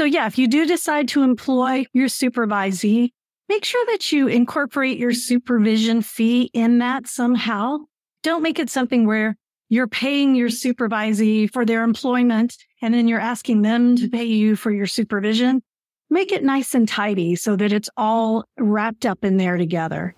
So yeah, if you do decide to employ your supervisee, make sure that you incorporate your supervision fee in that somehow. Don't make it something where you're paying your supervisee for their employment and then you're asking them to pay you for your supervision. Make it nice and tidy so that it's all wrapped up in there together.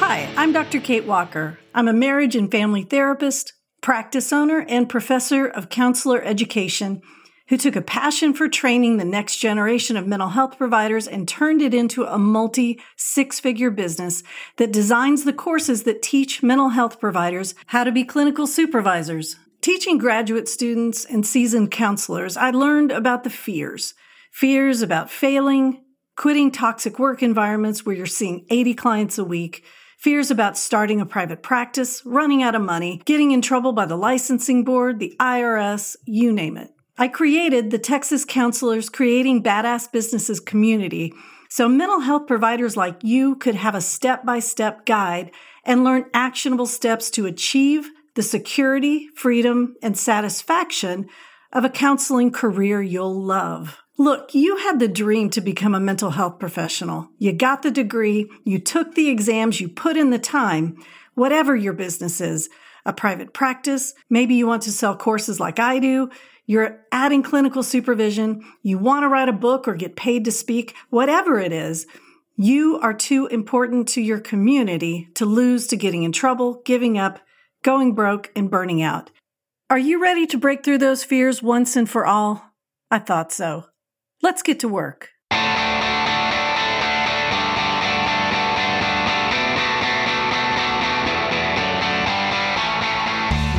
Hi, I'm Dr. Kate Walker. I'm a marriage and family therapist, practice owner, and professor of counselor education who took a passion for training the next generation of mental health providers and turned it into a multi six figure business that designs the courses that teach mental health providers how to be clinical supervisors. Teaching graduate students and seasoned counselors, I learned about the fears fears about failing, quitting toxic work environments where you're seeing 80 clients a week fears about starting a private practice, running out of money, getting in trouble by the licensing board, the IRS, you name it. I created the Texas Counselors Creating Badass Businesses community so mental health providers like you could have a step by step guide and learn actionable steps to achieve the security, freedom, and satisfaction of a counseling career you'll love. Look, you had the dream to become a mental health professional. You got the degree, you took the exams, you put in the time, whatever your business is, a private practice, maybe you want to sell courses like I do, you're adding clinical supervision, you want to write a book or get paid to speak, whatever it is, you are too important to your community to lose to getting in trouble, giving up, going broke, and burning out. Are you ready to break through those fears once and for all? I thought so. Let's get to work.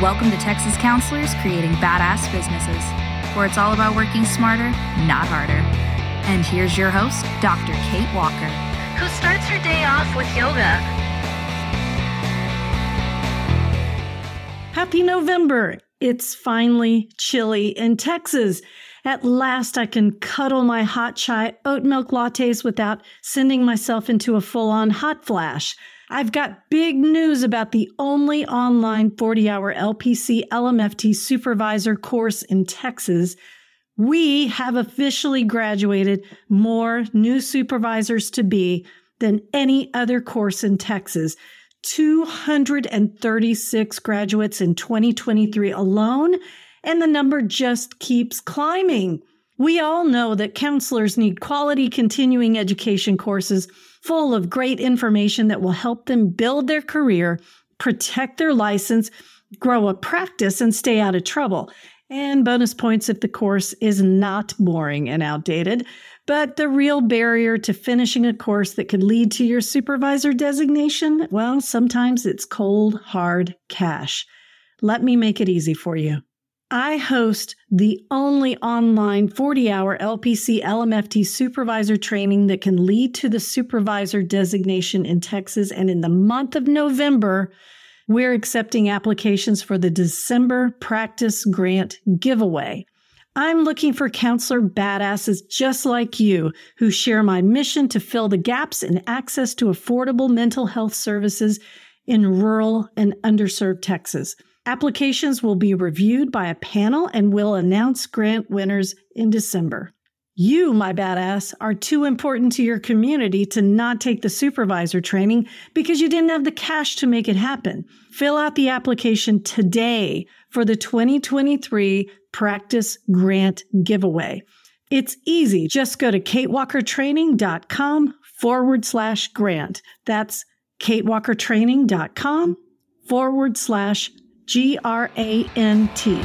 Welcome to Texas Counselors Creating Badass Businesses, where it's all about working smarter, not harder. And here's your host, Dr. Kate Walker, who starts her day off with yoga. Happy November! It's finally chilly in Texas. At last, I can cuddle my hot chai oat milk lattes without sending myself into a full on hot flash. I've got big news about the only online 40 hour LPC LMFT supervisor course in Texas. We have officially graduated more new supervisors to be than any other course in Texas. 236 graduates in 2023 alone and the number just keeps climbing. We all know that counselors need quality continuing education courses full of great information that will help them build their career, protect their license, grow a practice, and stay out of trouble. And bonus points if the course is not boring and outdated. But the real barrier to finishing a course that could lead to your supervisor designation, well, sometimes it's cold, hard cash. Let me make it easy for you. I host the only online 40 hour LPC LMFT supervisor training that can lead to the supervisor designation in Texas. And in the month of November, we're accepting applications for the December Practice Grant giveaway. I'm looking for counselor badasses just like you who share my mission to fill the gaps in access to affordable mental health services in rural and underserved Texas. Applications will be reviewed by a panel and will announce grant winners in December. You, my badass, are too important to your community to not take the supervisor training because you didn't have the cash to make it happen. Fill out the application today for the 2023 Practice Grant Giveaway. It's easy. Just go to katewalkertraining.com forward slash grant. That's katewalkertraining.com forward slash G R A N T.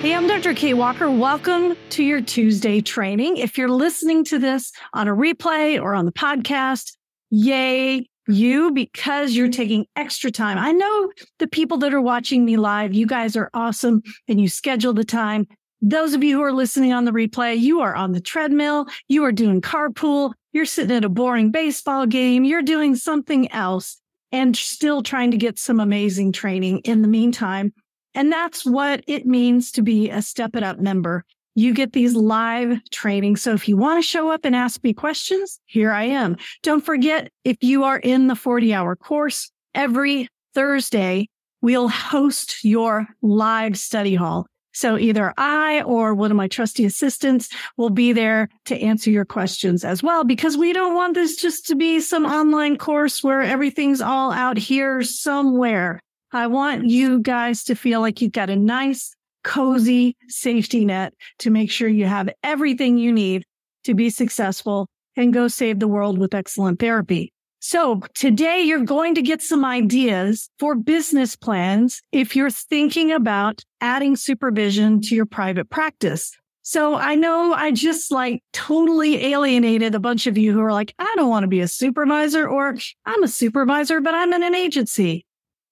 Hey, I'm Dr. Kate Walker. Welcome to your Tuesday training. If you're listening to this on a replay or on the podcast, yay, you, because you're taking extra time. I know the people that are watching me live, you guys are awesome and you schedule the time. Those of you who are listening on the replay, you are on the treadmill, you are doing carpool, you're sitting at a boring baseball game, you're doing something else and still trying to get some amazing training in the meantime. And that's what it means to be a Step It Up member. You get these live trainings. So if you want to show up and ask me questions, here I am. Don't forget, if you are in the 40 hour course, every Thursday, we'll host your live study hall. So either I or one of my trusty assistants will be there to answer your questions as well, because we don't want this just to be some online course where everything's all out here somewhere. I want you guys to feel like you've got a nice, cozy safety net to make sure you have everything you need to be successful and go save the world with excellent therapy. So today you're going to get some ideas for business plans if you're thinking about adding supervision to your private practice. So I know I just like totally alienated a bunch of you who are like, I don't want to be a supervisor or I'm a supervisor, but I'm in an agency.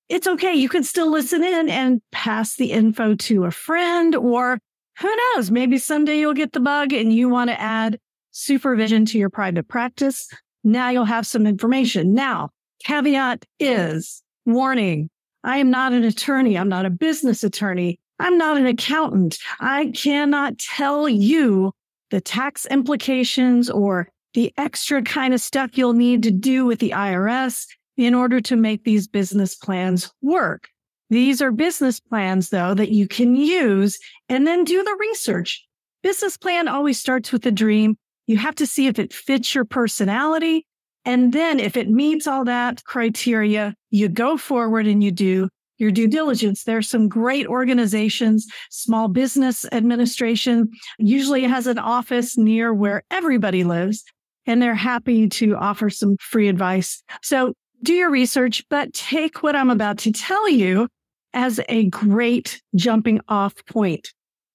It's okay. You can still listen in and pass the info to a friend or who knows? Maybe someday you'll get the bug and you want to add supervision to your private practice. Now you'll have some information. Now, caveat is warning. I am not an attorney. I'm not a business attorney. I'm not an accountant. I cannot tell you the tax implications or the extra kind of stuff you'll need to do with the IRS in order to make these business plans work. These are business plans, though, that you can use and then do the research. Business plan always starts with a dream you have to see if it fits your personality. And then if it meets all that criteria, you go forward and you do your due diligence. There's some great organizations, Small Business Administration usually has an office near where everybody lives and they're happy to offer some free advice. So do your research, but take what I'm about to tell you as a great jumping off point.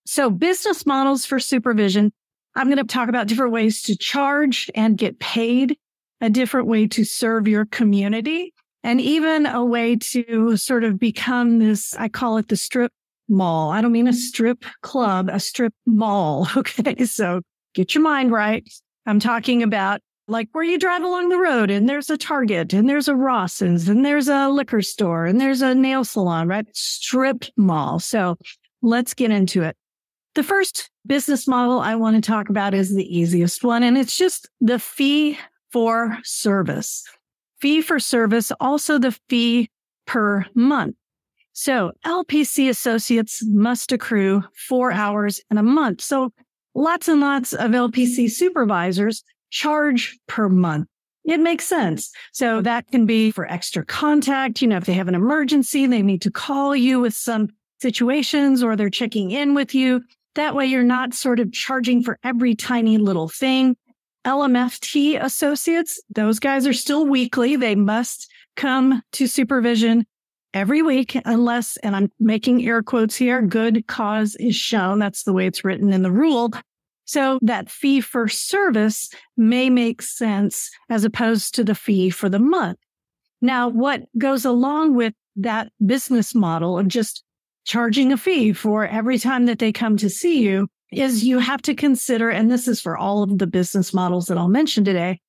So business models for supervision I'm going to talk about different ways to charge and get paid, a different way to serve your community, and even a way to sort of become this, I call it the strip mall. I don't mean a strip club, a strip mall. Okay. So get your mind right. I'm talking about like where you drive along the road and there's a Target and there's a Ross's and there's a liquor store and there's a nail salon, right? Strip mall. So let's get into it. The first business model I want to talk about is the easiest one, and it's just the fee for service. Fee for service, also the fee per month. So LPC associates must accrue four hours in a month. So lots and lots of LPC supervisors charge per month. It makes sense. So that can be for extra contact. You know, if they have an emergency, they need to call you with some situations or they're checking in with you. That way you're not sort of charging for every tiny little thing. LMFT associates, those guys are still weekly. They must come to supervision every week unless, and I'm making air quotes here, good cause is shown. That's the way it's written in the rule. So that fee for service may make sense as opposed to the fee for the month. Now, what goes along with that business model of just charging a fee for every time that they come to see you is you have to consider, and this is for all of the business models that I'll mention today,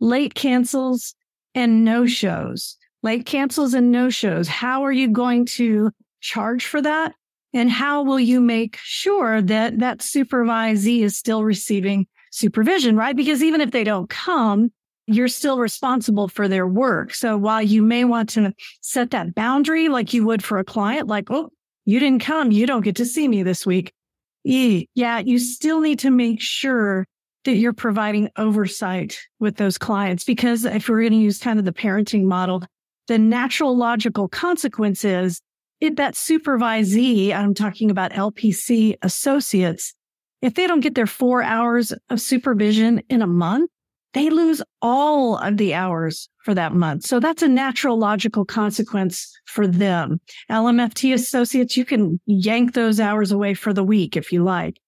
late cancels and no shows. Late cancels and no shows. How are you going to charge for that? And how will you make sure that that supervisee is still receiving supervision, right? Because even if they don't come, you're still responsible for their work. So while you may want to set that boundary like you would for a client, like, oh, you didn't come. You don't get to see me this week. Yeah, you still need to make sure that you're providing oversight with those clients because if we're going to use kind of the parenting model, the natural logical consequence is if that supervisee, I'm talking about LPC associates, if they don't get their four hours of supervision in a month, they lose all of the hours for that month. So that's a natural logical consequence for them. LMFT associates, you can yank those hours away for the week if you like.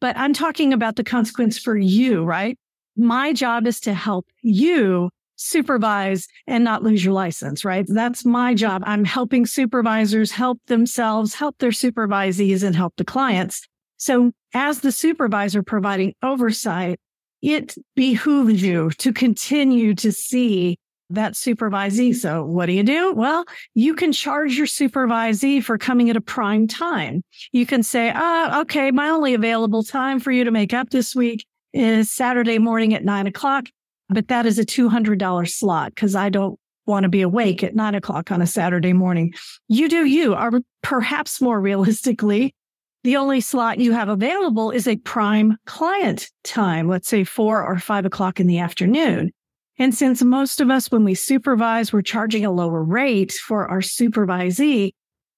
But I'm talking about the consequence for you, right? My job is to help you supervise and not lose your license, right? That's my job. I'm helping supervisors help themselves, help their supervisees and help the clients. So as the supervisor providing oversight, it behooves you to continue to see that supervisee. So what do you do? Well, you can charge your supervisee for coming at a prime time. You can say, ah, okay, my only available time for you to make up this week is Saturday morning at nine o'clock, but that is a $200 slot because I don't want to be awake at nine o'clock on a Saturday morning. You do you, or perhaps more realistically, the only slot you have available is a prime client time, let's say four or five o'clock in the afternoon. And since most of us, when we supervise, we're charging a lower rate for our supervisee,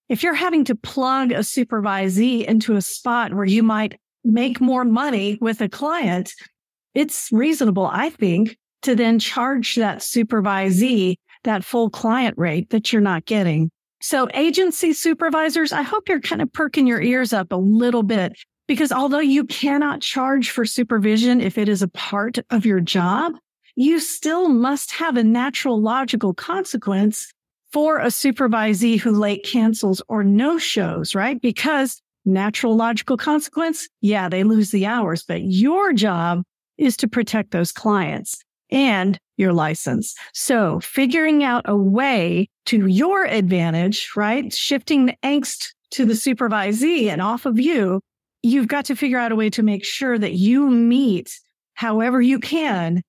if you're having to plug a supervisee into a spot where you might make more money with a client, it's reasonable, I think, to then charge that supervisee that full client rate that you're not getting. So agency supervisors, I hope you're kind of perking your ears up a little bit because although you cannot charge for supervision if it is a part of your job, you still must have a natural logical consequence for a supervisee who late cancels or no shows, right? Because natural logical consequence, yeah, they lose the hours, but your job is to protect those clients and your license. So figuring out a way to your advantage, right? Shifting the angst to the supervisee and off of you, you've got to figure out a way to make sure that you meet however you can,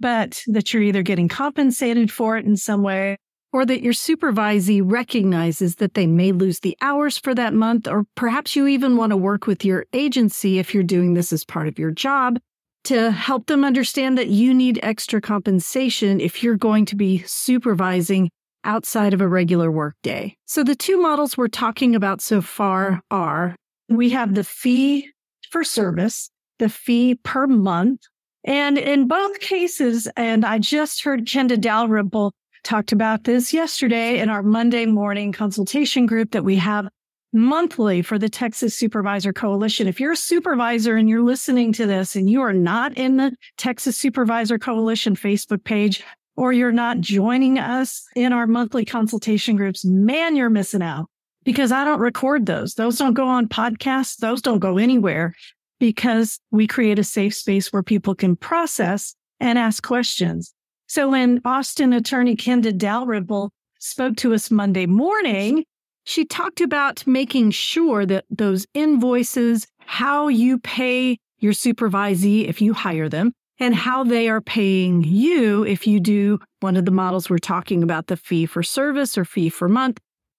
but that you're either getting compensated for it in some way or that your supervisee recognizes that they may lose the hours for that month, or perhaps you even want to work with your agency if you're doing this as part of your job to help them understand that you need extra compensation if you're going to be supervising outside of a regular workday. So the two models we're talking about so far are we have the fee for service, the fee per month. And in both cases, and I just heard Kenda Dalrymple talked about this yesterday in our Monday morning consultation group that we have monthly for the Texas Supervisor Coalition. If you're a supervisor and you're listening to this and you are not in the Texas Supervisor Coalition Facebook page, or you're not joining us in our monthly consultation groups, man, you're missing out because I don't record those. Those don't go on podcasts. Those don't go anywhere because we create a safe space where people can process and ask questions. So when Austin attorney Kenda Dalrymple spoke to us Monday morning, she talked about making sure that those invoices, how you pay your supervisee if you hire them, and how they are paying you if you do one of the models we're talking about, the fee for service or fee for month.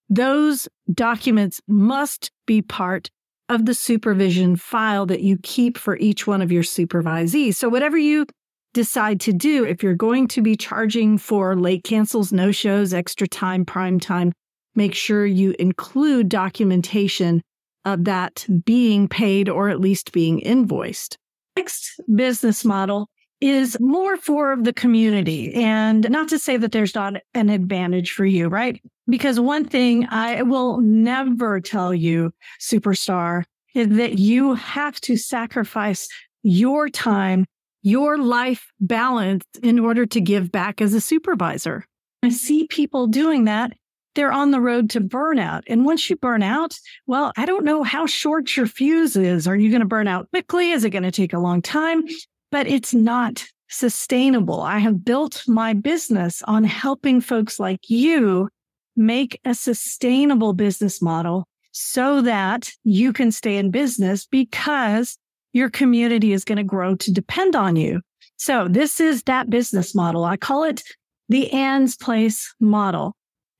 Those documents must be part of the supervision file that you keep for each one of your supervisees. So whatever you decide to do if you're going to be charging for late cancels, no shows, extra time, prime time, make sure you include documentation of that being paid or at least being invoiced. Next business model is more for the community. And not to say that there's not an advantage for you, right? Because one thing I will never tell you, superstar, is that you have to sacrifice your time your life balance in order to give back as a supervisor. I see people doing that. They're on the road to burnout. And once you burn out, well, I don't know how short your fuse is. Are you going to burn out quickly? Is it going to take a long time? But it's not sustainable. I have built my business on helping folks like you make a sustainable business model so that you can stay in business because your community is going to grow to depend on you. So this is that business model. I call it the Anne's Place model.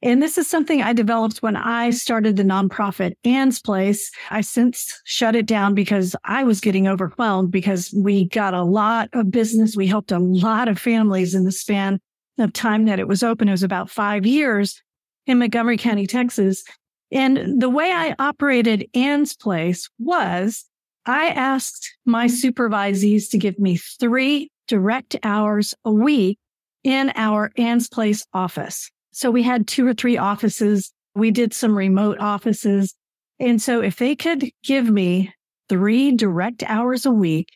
And this is something I developed when I started the nonprofit Anne's Place. I since shut it down because I was getting overwhelmed because we got a lot of business. We helped a lot of families in the span of time that it was open. It was about five years in Montgomery County, Texas. And the way I operated Anne's Place was I asked my supervisees to give me three direct hours a week in our Anne's Place office. So we had two or three offices. We did some remote offices. And so if they could give me three direct hours a week,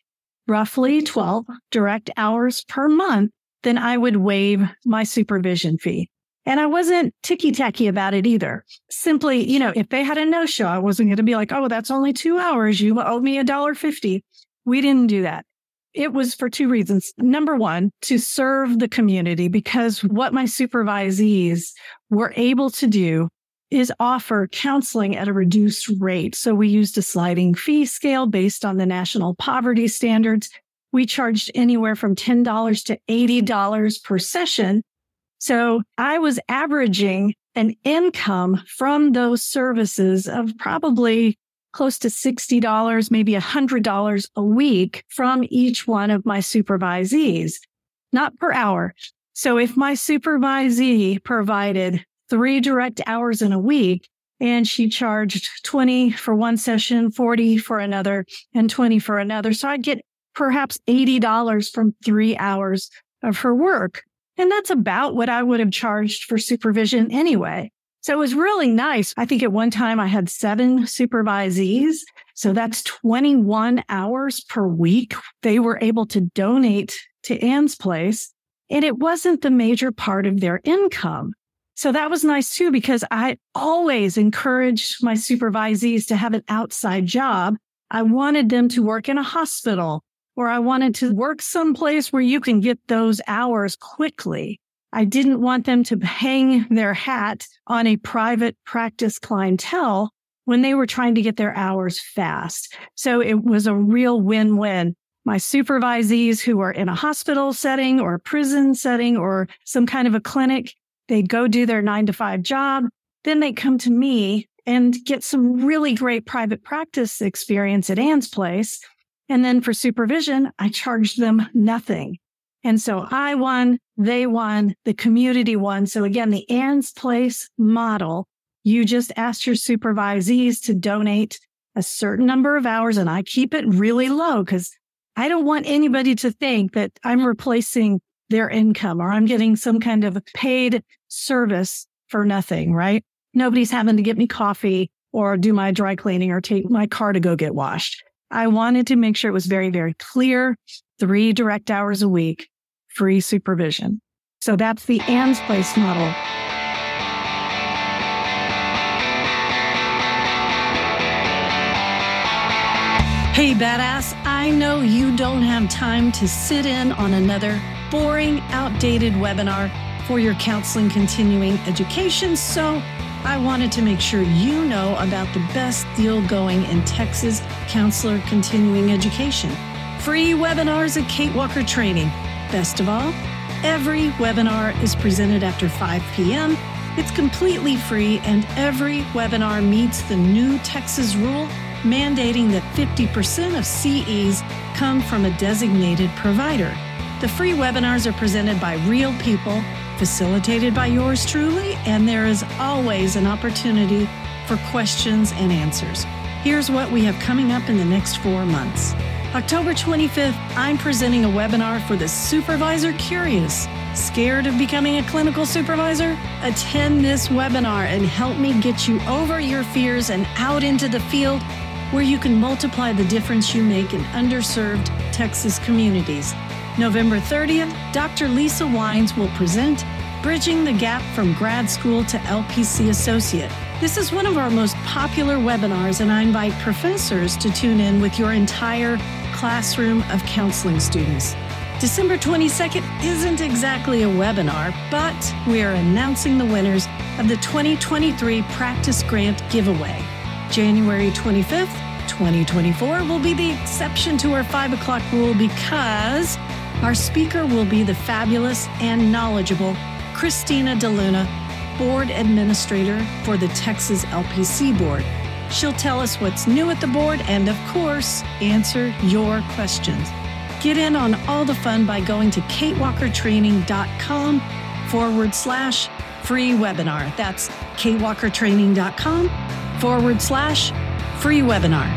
roughly 12 direct hours per month, then I would waive my supervision fee. And I wasn't ticky tacky about it either. Simply, you know, if they had a no show, I wasn't going to be like, oh, that's only two hours. You owe me a dollar fifty. We didn't do that. It was for two reasons. Number one, to serve the community because what my supervisees were able to do is offer counseling at a reduced rate. So we used a sliding fee scale based on the national poverty standards. We charged anywhere from $10 to $80 per session So I was averaging an income from those services of probably close to $60, maybe $100 a week from each one of my supervisees, not per hour. So if my supervisee provided three direct hours in a week and she charged 20 for one session, 40 for another and 20 for another. So I'd get perhaps $80 from three hours of her work. And that's about what I would have charged for supervision anyway. So it was really nice. I think at one time I had seven supervisees. So that's 21 hours per week. They were able to donate to Anne's place and it wasn't the major part of their income. So that was nice too, because I always encouraged my supervisees to have an outside job. I wanted them to work in a hospital or I wanted to work someplace where you can get those hours quickly. I didn't want them to hang their hat on a private practice clientele when they were trying to get their hours fast. So it was a real win-win. My supervisees who are in a hospital setting or a prison setting or some kind of a clinic, they go do their nine to five job. Then they come to me and get some really great private practice experience at Anne's place. And then for supervision, I charged them nothing. And so I won, they won, the community won. So again, the Anne's Place model, you just ask your supervisees to donate a certain number of hours and I keep it really low because I don't want anybody to think that I'm replacing their income or I'm getting some kind of paid service for nothing, right? Nobody's having to get me coffee or do my dry cleaning or take my car to go get washed. I wanted to make sure it was very, very clear. Three direct hours a week free supervision. So that's the Anne's Place model. Hey, badass, I know you don't have time to sit in on another boring, outdated webinar for your counseling continuing education. So I wanted to make sure you know about the best deal going in Texas counselor continuing education. Free webinars at Kate Walker Training Best of all, every webinar is presented after 5 p.m. It's completely free, and every webinar meets the new Texas rule mandating that 50% of CEs come from a designated provider. The free webinars are presented by real people, facilitated by yours truly, and there is always an opportunity for questions and answers. Here's what we have coming up in the next four months. October 25th, I'm presenting a webinar for the supervisor curious. Scared of becoming a clinical supervisor? Attend this webinar and help me get you over your fears and out into the field where you can multiply the difference you make in underserved Texas communities. November 30th, Dr. Lisa Wines will present Bridging the Gap from Grad School to LPC Associate. This is one of our most popular webinars, and I invite professors to tune in with your entire classroom of counseling students. December 22nd isn't exactly a webinar, but we are announcing the winners of the 2023 Practice Grant Giveaway. January 25th, 2024 will be the exception to our 5 o'clock rule because our speaker will be the fabulous and knowledgeable Christina DeLuna, Board Administrator for the Texas LPC Board. She'll tell us what's new at the board and, of course, answer your questions. Get in on all the fun by going to katewalkertraining.com forward slash free webinar. That's katewalkertraining.com forward slash free webinar.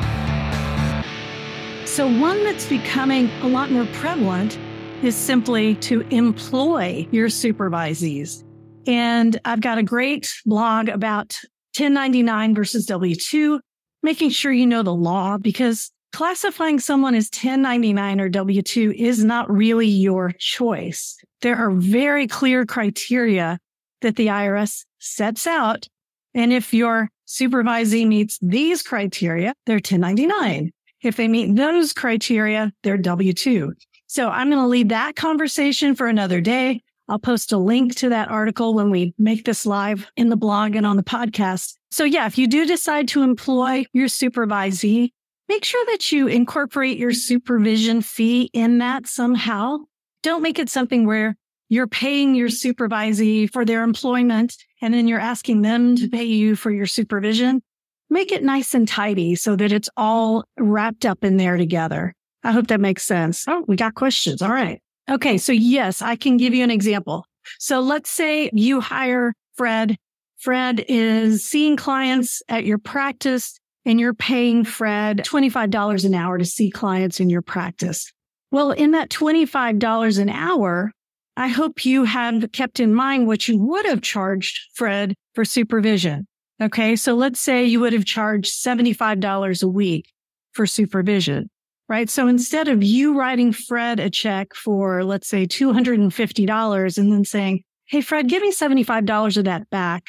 So, one that's becoming a lot more prevalent is simply to employ your supervisees. And I've got a great blog about 1099 versus W 2, making sure you know the law because classifying someone as 1099 or W 2 is not really your choice. There are very clear criteria that the IRS sets out. And if your supervisee meets these criteria, they're 1099. If they meet those criteria, they're W 2. So I'm going to leave that conversation for another day. I'll post a link to that article when we make this live in the blog and on the podcast. So yeah, if you do decide to employ your supervisee, make sure that you incorporate your supervision fee in that somehow. Don't make it something where you're paying your supervisee for their employment and then you're asking them to pay you for your supervision. Make it nice and tidy so that it's all wrapped up in there together. I hope that makes sense. Oh, we got questions. All right. Okay. So yes, I can give you an example. So let's say you hire Fred. Fred is seeing clients at your practice and you're paying Fred $25 an hour to see clients in your practice. Well, in that $25 an hour, I hope you have kept in mind what you would have charged Fred for supervision. Okay. So let's say you would have charged $75 a week for supervision, right? So instead of you writing Fred a check for, let's say $250 and then saying, Hey, Fred, give me $75 of that back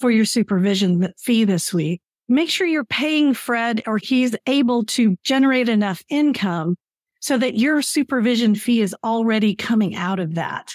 for your supervision fee this week. Make sure you're paying Fred or he's able to generate enough income so that your supervision fee is already coming out of that.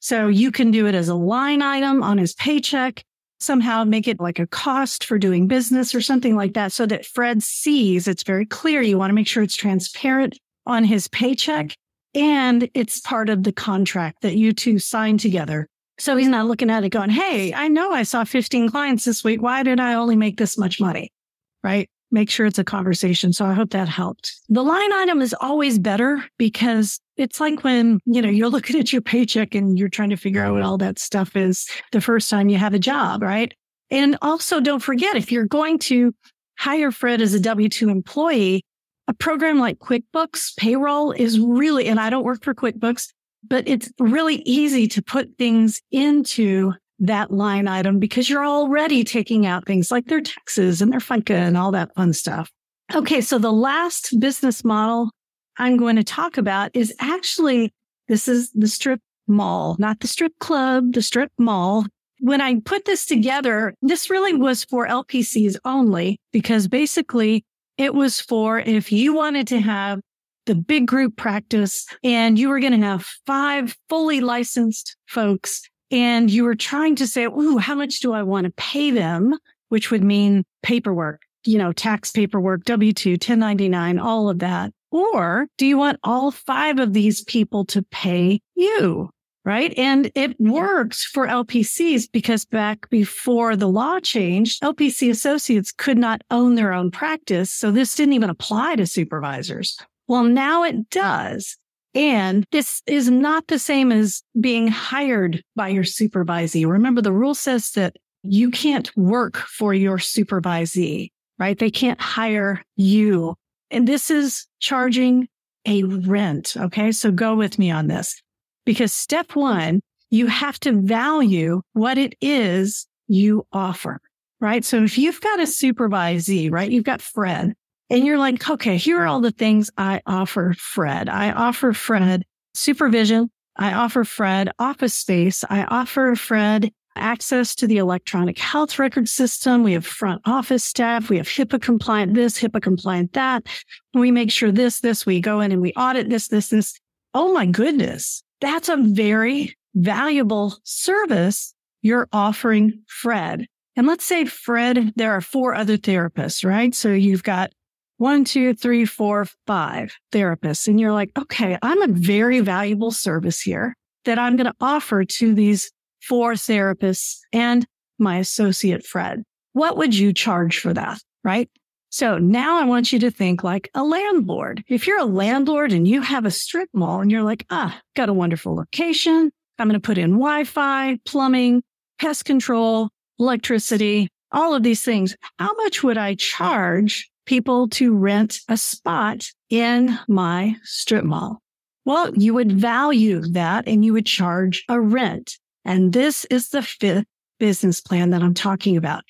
So you can do it as a line item on his paycheck, somehow make it like a cost for doing business or something like that so that Fred sees it's very clear. You want to make sure it's transparent on his paycheck and it's part of the contract that you two signed together. So he's not looking at it going, Hey, I know I saw 15 clients this week. Why did I only make this much money? Right make sure it's a conversation. So I hope that helped. The line item is always better because it's like when, you know, you're looking at your paycheck and you're trying to figure out what all that stuff is the first time you have a job, right? And also don't forget, if you're going to hire Fred as a W-2 employee, a program like QuickBooks payroll is really, and I don't work for QuickBooks, but it's really easy to put things into that line item because you're already taking out things like their taxes and their FICA and all that fun stuff. Okay. So the last business model I'm going to talk about is actually, this is the strip mall, not the strip club, the strip mall. When I put this together, this really was for LPCs only because basically it was for if you wanted to have the big group practice and you were going to have five fully licensed folks and you were trying to say, Ooh, how much do I want to pay them? Which would mean paperwork, you know, tax paperwork, W 2, 1099, all of that. Or do you want all five of these people to pay you? Right. And it works for LPCs because back before the law changed, LPC associates could not own their own practice. So this didn't even apply to supervisors. Well, now it does. And this is not the same as being hired by your supervisee. Remember, the rule says that you can't work for your supervisee, right? They can't hire you. And this is charging a rent. Okay. So go with me on this because step one, you have to value what it is you offer, right? So if you've got a supervisee, right? You've got Fred and you're like, okay, here are all the things I offer Fred. I offer Fred supervision. I offer Fred office space. I offer Fred access to the electronic health record system. We have front office staff. We have HIPAA compliant this, HIPAA compliant that. We make sure this, this, we go in and we audit this, this, this. Oh my goodness. That's a very valuable service you're offering Fred. And let's say Fred, there are four other therapists, right? So you've got one, two, three, four, five therapists. And you're like, okay, I'm a very valuable service here that I'm going to offer to these four therapists and my associate Fred. What would you charge for that? Right. So now I want you to think like a landlord. If you're a landlord and you have a strip mall and you're like, ah, got a wonderful location. I'm going to put in Wi-Fi, plumbing, pest control, electricity, all of these things. How much would I charge people to rent a spot in my strip mall. Well, you would value that and you would charge a rent. And this is the fifth business plan that I'm talking about.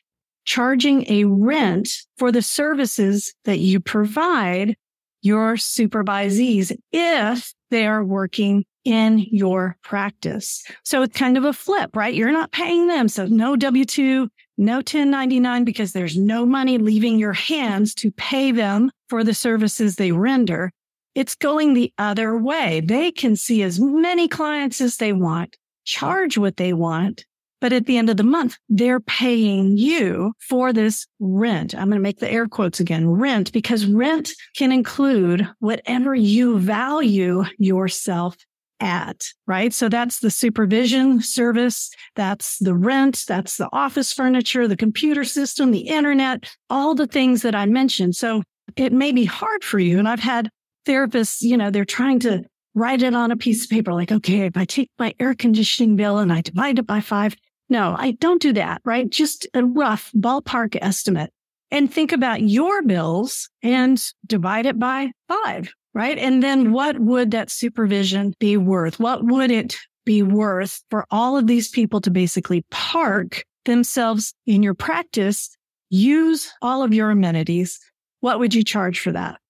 Charging a rent for the services that you provide your supervisees if they are working in your practice. So it's kind of a flip, right? You're not paying them. So no W-2, no 1099 because there's no money leaving your hands to pay them for the services they render. It's going the other way. They can see as many clients as they want, charge what they want. But at the end of the month, they're paying you for this rent. I'm going to make the air quotes again, rent, because rent can include whatever you value yourself at, right? So that's the supervision service. That's the rent. That's the office furniture, the computer system, the internet, all the things that I mentioned. So it may be hard for you. And I've had therapists, you know, they're trying to write it on a piece of paper, like, okay, if I take my air conditioning bill and I divide it by five. No, I don't do that, right? Just a rough ballpark estimate and think about your bills and divide it by five, right? And then what would that supervision be worth? What would it be worth for all of these people to basically park themselves in your practice, use all of your amenities? What would you charge for that?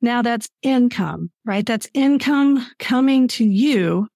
Now that's income, right? That's income coming to you.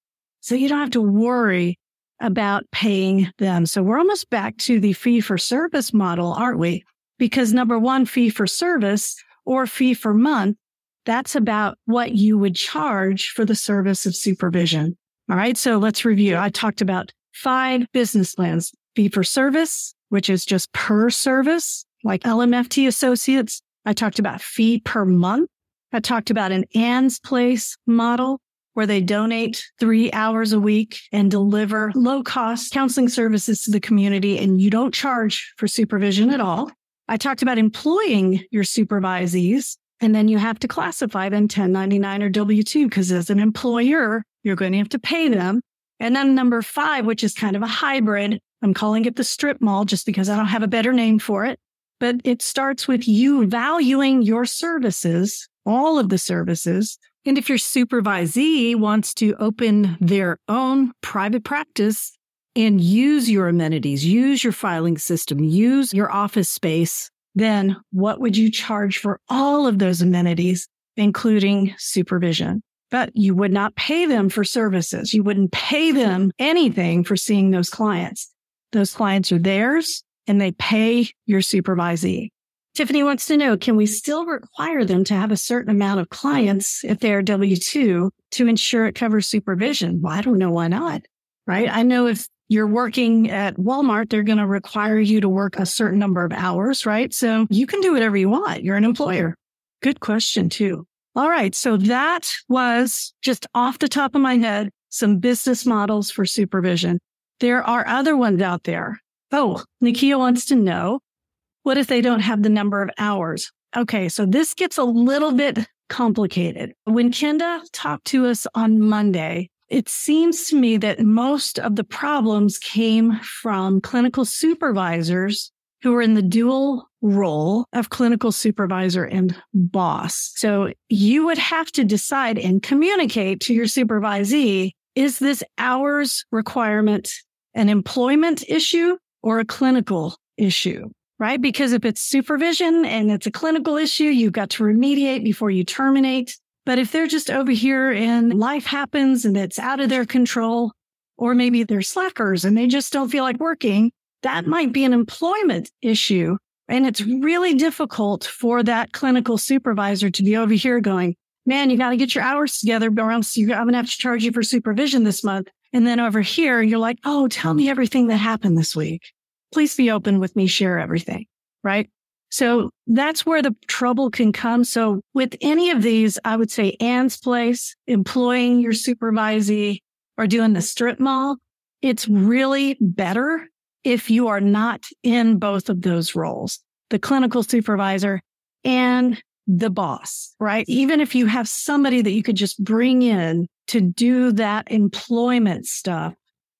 So you don't have to worry about paying them. So we're almost back to the fee for service model, aren't we? Because number one, fee for service or fee for month, that's about what you would charge for the service of supervision. All right. So let's review. I talked about five business plans, fee for service, which is just per service, like LMFT associates. I talked about fee per month. I talked about an Anne's Place model where they donate three hours a week and deliver low cost counseling services to the community and you don't charge for supervision at all. I talked about employing your supervisees and then you have to classify them 1099 or W 2 because as an employer, you're going to have to pay them. And then number five, which is kind of a hybrid. I'm calling it the strip mall just because I don't have a better name for it. But it starts with you valuing your services all of the services. And if your supervisee wants to open their own private practice and use your amenities, use your filing system, use your office space, then what would you charge for all of those amenities, including supervision? But you would not pay them for services. You wouldn't pay them anything for seeing those clients. Those clients are theirs and they pay your supervisee. Tiffany wants to know, can we still require them to have a certain amount of clients if they're W-2 to ensure it covers supervision? Well, I don't know why not, right? I know if you're working at Walmart, they're going to require you to work a certain number of hours, right? So you can do whatever you want. You're an employer. Good question too. All right. So that was just off the top of my head, some business models for supervision. There are other ones out there. Oh, Nikia wants to know what if they don't have the number of hours? Okay, so this gets a little bit complicated. When Kenda talked to us on Monday, it seems to me that most of the problems came from clinical supervisors who are in the dual role of clinical supervisor and boss. So you would have to decide and communicate to your supervisee, is this hours requirement an employment issue or a clinical issue? right? Because if it's supervision and it's a clinical issue, you've got to remediate before you terminate. But if they're just over here and life happens and it's out of their control, or maybe they're slackers and they just don't feel like working, that might be an employment issue. And it's really difficult for that clinical supervisor to be over here going, man, you got to get your hours together or else I'm going to have to charge you for supervision this month. And then over here, you're like, oh, tell me everything that happened this week please be open with me, share everything, right? So that's where the trouble can come. So with any of these, I would say Anne's place, employing your supervisee or doing the strip mall, it's really better if you are not in both of those roles, the clinical supervisor and the boss, right? Even if you have somebody that you could just bring in to do that employment stuff,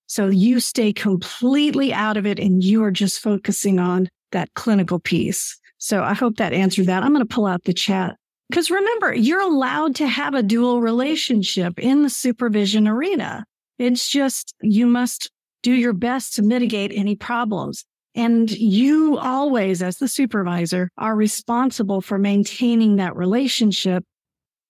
so you stay completely out of it and you are just focusing on that clinical piece. So I hope that answered that. I'm going to pull out the chat. Because remember, you're allowed to have a dual relationship in the supervision arena. It's just you must do your best to mitigate any problems. And you always, as the supervisor, are responsible for maintaining that relationship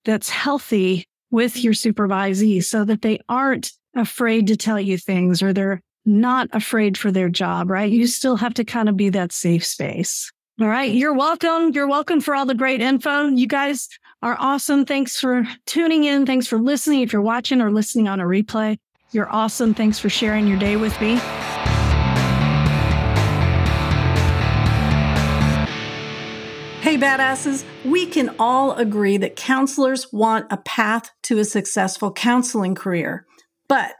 that's healthy with your supervisee so that they aren't afraid to tell you things or they're not afraid for their job, right? You still have to kind of be that safe space. All right. You're welcome. You're welcome for all the great info. You guys are awesome. Thanks for tuning in. Thanks for listening. If you're watching or listening on a replay, you're awesome. Thanks for sharing your day with me. Hey, badasses, we can all agree that counselors want a path to a successful counseling career. But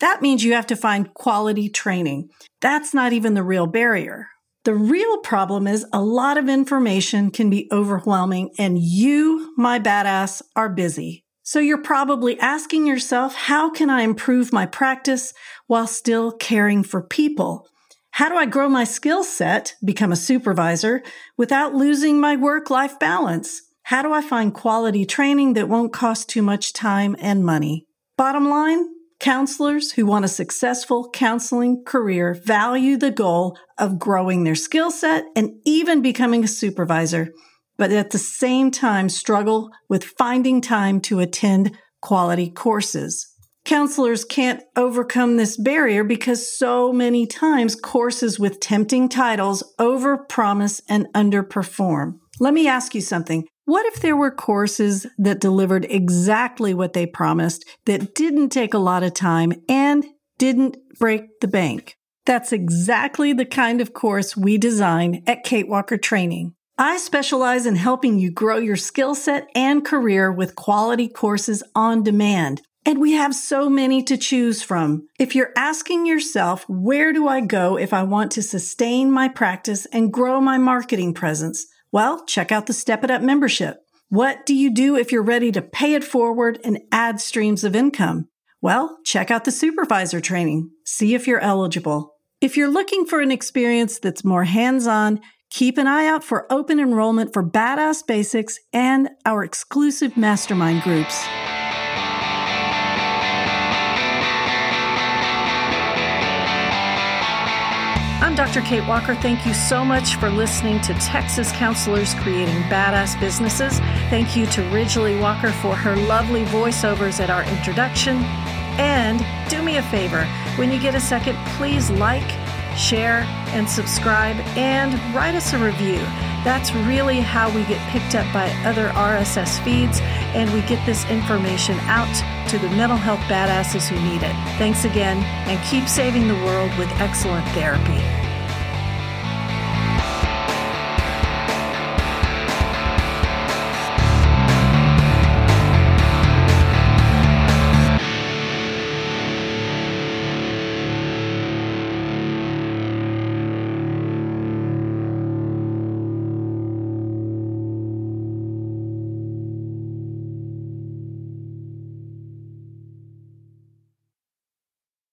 that means you have to find quality training. That's not even the real barrier. The real problem is a lot of information can be overwhelming and you, my badass, are busy. So you're probably asking yourself, how can I improve my practice while still caring for people? How do I grow my skill set, become a supervisor, without losing my work life balance? How do I find quality training that won't cost too much time and money? Bottom line, counselors who want a successful counseling career value the goal of growing their skill set and even becoming a supervisor, but at the same time struggle with finding time to attend quality courses counselors can't overcome this barrier because so many times courses with tempting titles overpromise and underperform. Let me ask you something. What if there were courses that delivered exactly what they promised, that didn't take a lot of time and didn't break the bank? That's exactly the kind of course we design at Kate Walker Training. I specialize in helping you grow your skill set and career with quality courses on demand. And we have so many to choose from. If you're asking yourself, where do I go if I want to sustain my practice and grow my marketing presence? Well, check out the Step It Up membership. What do you do if you're ready to pay it forward and add streams of income? Well, check out the supervisor training. See if you're eligible. If you're looking for an experience that's more hands on, keep an eye out for open enrollment for Badass Basics and our exclusive mastermind groups. Dr. Kate Walker. Thank you so much for listening to Texas Counselors Creating Badass Businesses. Thank you to Ridgely Walker for her lovely voiceovers at our introduction. And do me a favor, when you get a second, please like, share, and subscribe, and write us a review. That's really how we get picked up by other RSS feeds, and we get this information out to the mental health badasses who need it. Thanks again, and keep saving the world with excellent therapy.